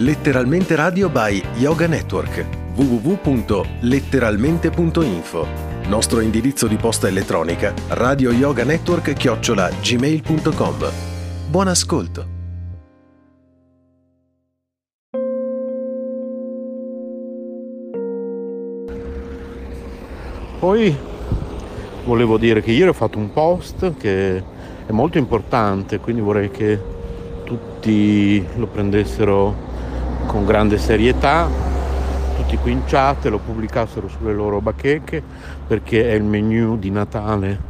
Letteralmente Radio by Yoga Network. www.letteralmente.info Nostro indirizzo di posta elettronica radio yoga network chiocciola gmail.com Buon ascolto! Poi volevo dire che ieri ho fatto un post che è molto importante, quindi vorrei che tutti lo prendessero con grande serietà, tutti qui in chat lo pubblicassero sulle loro bacheche perché è il menu di Natale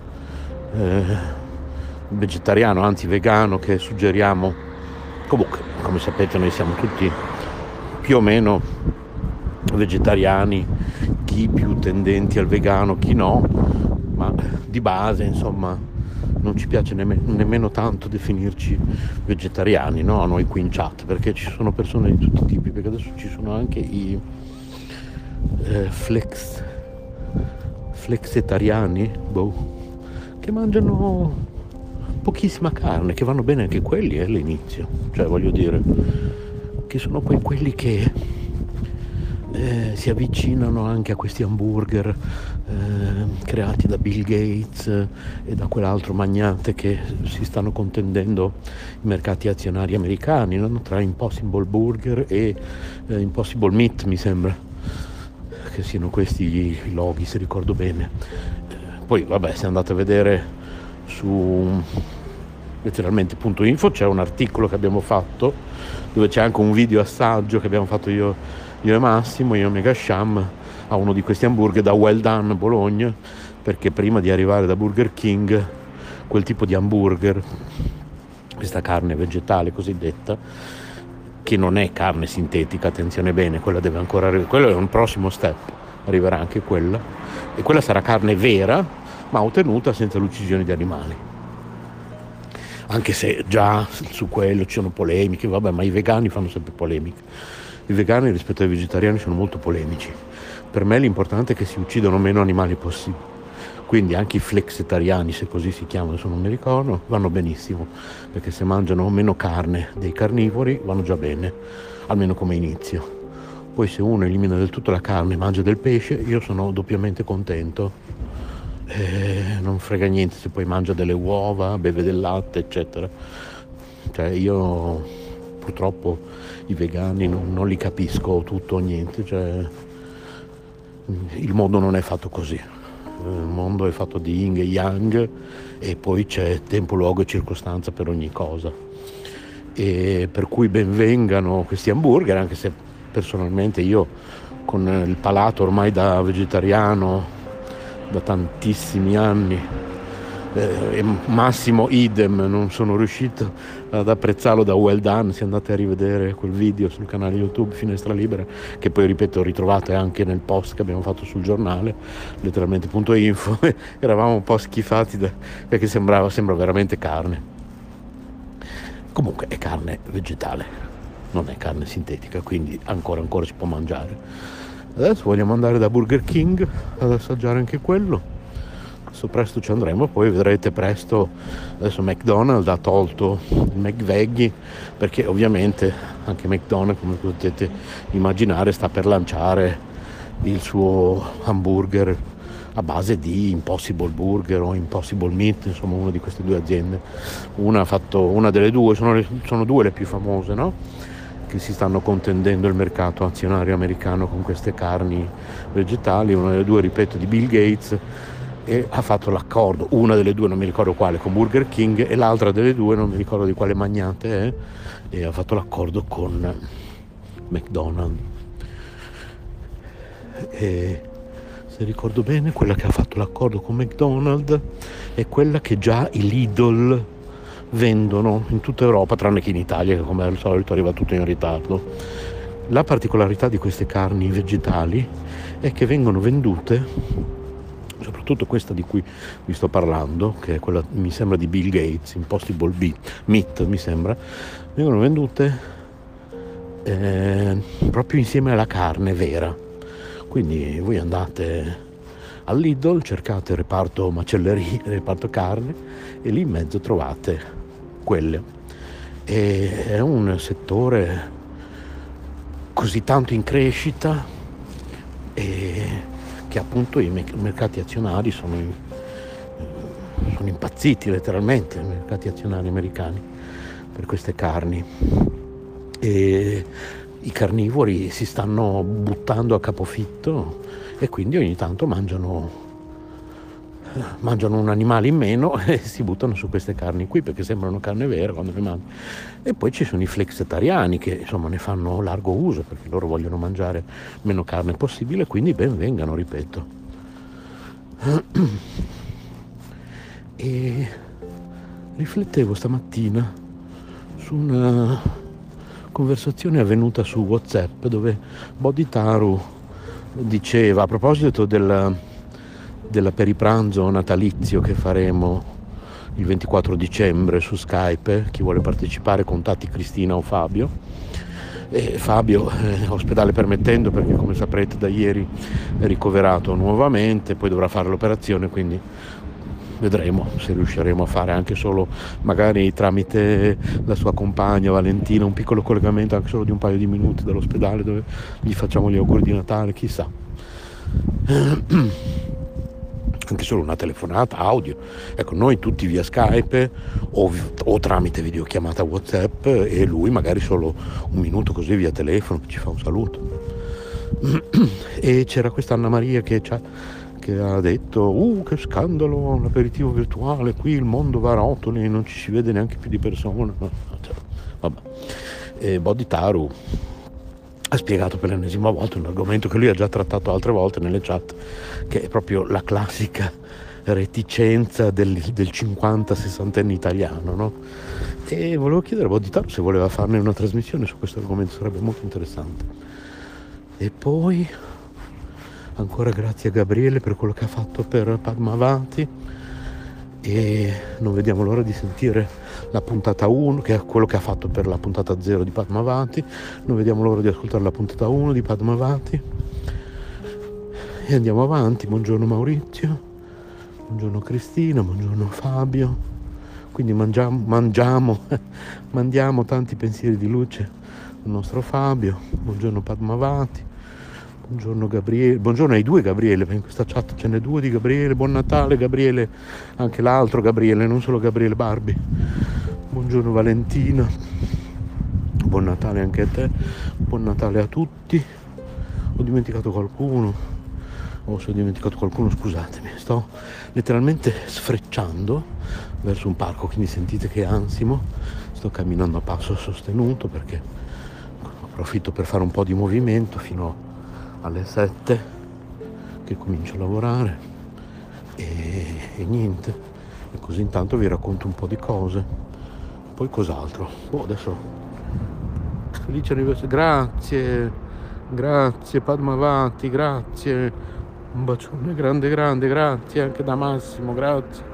eh, vegetariano, anzi vegano che suggeriamo. Comunque, come sapete, noi siamo tutti più o meno vegetariani, chi più tendenti al vegano, chi no, ma di base insomma non ci piace nemmeno, nemmeno tanto definirci vegetariani, no? A noi qui in chat, perché ci sono persone di tutti i tipi, perché adesso ci sono anche i eh, flex, flexetariani, boh, che mangiano pochissima carne, che vanno bene anche quelli eh, all'inizio, cioè voglio dire, che sono poi quelli che eh, si avvicinano anche a questi hamburger eh, creati da Bill Gates e da quell'altro magnate che si stanno contendendo i mercati azionari americani no? tra Impossible Burger e eh, Impossible Meat mi sembra che siano questi i loghi se ricordo bene eh, poi vabbè se andate a vedere su letteralmente.info c'è un articolo che abbiamo fatto dove c'è anche un video assaggio che abbiamo fatto io io e Massimo, io e Mega Sham, a uno di questi hamburger da Well Done Bologna, perché prima di arrivare da Burger King, quel tipo di hamburger, questa carne vegetale cosiddetta, che non è carne sintetica, attenzione bene, quella deve ancora arrivare, quello è un prossimo step, arriverà anche quella, e quella sarà carne vera, ma ottenuta senza l'uccisione di animali. Anche se già su quello ci sono polemiche, vabbè, ma i vegani fanno sempre polemiche i vegani rispetto ai vegetariani sono molto polemici. Per me l'importante è che si uccidano meno animali possibili. Quindi anche i flexitariani, se così si chiamano, se non mi ricordo, vanno benissimo, perché se mangiano meno carne dei carnivori vanno già bene, almeno come inizio. Poi se uno elimina del tutto la carne e mangia del pesce, io sono doppiamente contento. Eh, non frega niente se poi mangia delle uova, beve del latte, eccetera. Cioè io purtroppo i vegani non, non li capisco tutto o niente, cioè, il mondo non è fatto così, il mondo è fatto di yin e yang e poi c'è tempo, luogo e circostanza per ogni cosa. E per cui benvengano questi hamburger, anche se personalmente io con il palato ormai da vegetariano da tantissimi anni eh, Massimo idem, non sono riuscito ad apprezzarlo da well done, se andate a rivedere quel video sul canale YouTube Finestra Libera, che poi ripeto ritrovate anche nel post che abbiamo fatto sul giornale, letteralmente.info, eravamo un po' schifati da, perché sembrava, sembra veramente carne. Comunque è carne vegetale, non è carne sintetica, quindi ancora ancora si può mangiare. Adesso vogliamo andare da Burger King ad assaggiare anche quello adesso presto ci andremo poi vedrete presto adesso McDonald's ha tolto il McVeggie perché ovviamente anche McDonald's come potete immaginare sta per lanciare il suo hamburger a base di Impossible Burger o Impossible Meat, insomma una di queste due aziende. Una ha fatto una delle due, sono, le, sono due le più famose, no? che si stanno contendendo il mercato azionario americano con queste carni vegetali, una delle due, ripeto, di Bill Gates e ha fatto l'accordo, una delle due non mi ricordo quale, con Burger King e l'altra delle due non mi ricordo di quale magnate è, e ha fatto l'accordo con McDonald's. E se ricordo bene, quella che ha fatto l'accordo con McDonald's è quella che già i Lidl vendono in tutta Europa, tranne che in Italia, che come al solito arriva tutto in ritardo. La particolarità di queste carni vegetali è che vengono vendute soprattutto questa di cui vi sto parlando, che è quella mi sembra di Bill Gates, Impossible Meat mi sembra, vengono vendute eh, proprio insieme alla carne vera. Quindi voi andate all'Idol, cercate il reparto macelleria, il reparto carne e lì in mezzo trovate quelle. E è un settore così tanto in crescita e che appunto i mercati azionari sono, sono impazziti letteralmente, i mercati azionari americani per queste carni. E i carnivori si stanno buttando a capofitto e quindi ogni tanto mangiano mangiano un animale in meno e si buttano su queste carni qui perché sembrano carne vera quando le mangiano. E poi ci sono i flexitariani che insomma ne fanno largo uso perché loro vogliono mangiare meno carne possibile, quindi ben vengano, ripeto. E riflettevo stamattina su una conversazione avvenuta su WhatsApp dove Bodhitaru diceva a proposito del della peripranzo natalizio che faremo il 24 dicembre su Skype, chi vuole partecipare contatti Cristina o Fabio. E Fabio, eh, ospedale permettendo, perché come saprete da ieri è ricoverato nuovamente, poi dovrà fare l'operazione, quindi vedremo se riusciremo a fare anche solo magari tramite la sua compagna Valentina un piccolo collegamento anche solo di un paio di minuti dall'ospedale dove gli facciamo gli auguri di Natale, chissà anche solo una telefonata audio. Ecco, noi tutti via Skype o, o, tramite videochiamata WhatsApp e lui magari solo un minuto così via telefono ci fa un saluto. E c'era questa Anna Maria che, che ha detto, uh che scandalo, l'aperitivo virtuale, qui il mondo va a rotoli, non ci si vede neanche più di persona. Cioè, vabbè. E Bodhitaru ha spiegato per l'ennesima volta un argomento che lui ha già trattato altre volte nelle chat, che è proprio la classica reticenza del, del 50-60enne italiano. No? E volevo chiedere a Bodhitaru se voleva farne una trasmissione su questo argomento, sarebbe molto interessante. E poi ancora grazie a Gabriele per quello che ha fatto per Padmavati e non vediamo l'ora di sentire la puntata 1 che è quello che ha fatto per la puntata 0 di Padmavati non vediamo l'ora di ascoltare la puntata 1 di Padmavati e andiamo avanti. Buongiorno Maurizio. Buongiorno Cristina. Buongiorno Fabio. Quindi mangiamo, mangiamo mandiamo tanti pensieri di luce al nostro Fabio. Buongiorno Padmavati Buongiorno Gabriele, buongiorno ai due Gabriele, in questa chat ce n'è due di Gabriele, buon Natale Gabriele, anche l'altro Gabriele, non solo Gabriele Barbi. Buongiorno Valentina, buon Natale anche a te, buon Natale a tutti. Ho dimenticato qualcuno, o se ho dimenticato qualcuno scusatemi, sto letteralmente sfrecciando verso un parco, quindi sentite che ansimo, sto camminando a passo sostenuto perché approfitto per fare un po' di movimento fino a alle 7 che comincio a lavorare e, e niente. E così intanto vi racconto un po' di cose. Poi cos'altro? Oh, adesso felice anniversario. Grazie grazie Padmavati grazie. Un bacione grande grande grazie anche da Massimo grazie.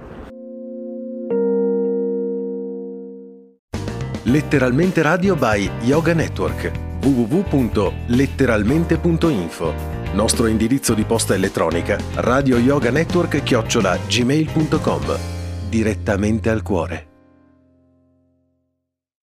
Letteralmente Radio by Yoga Network www.letteralmente.info Nostro indirizzo di posta elettronica radio yoga network chiocciola gmail.com Direttamente al cuore.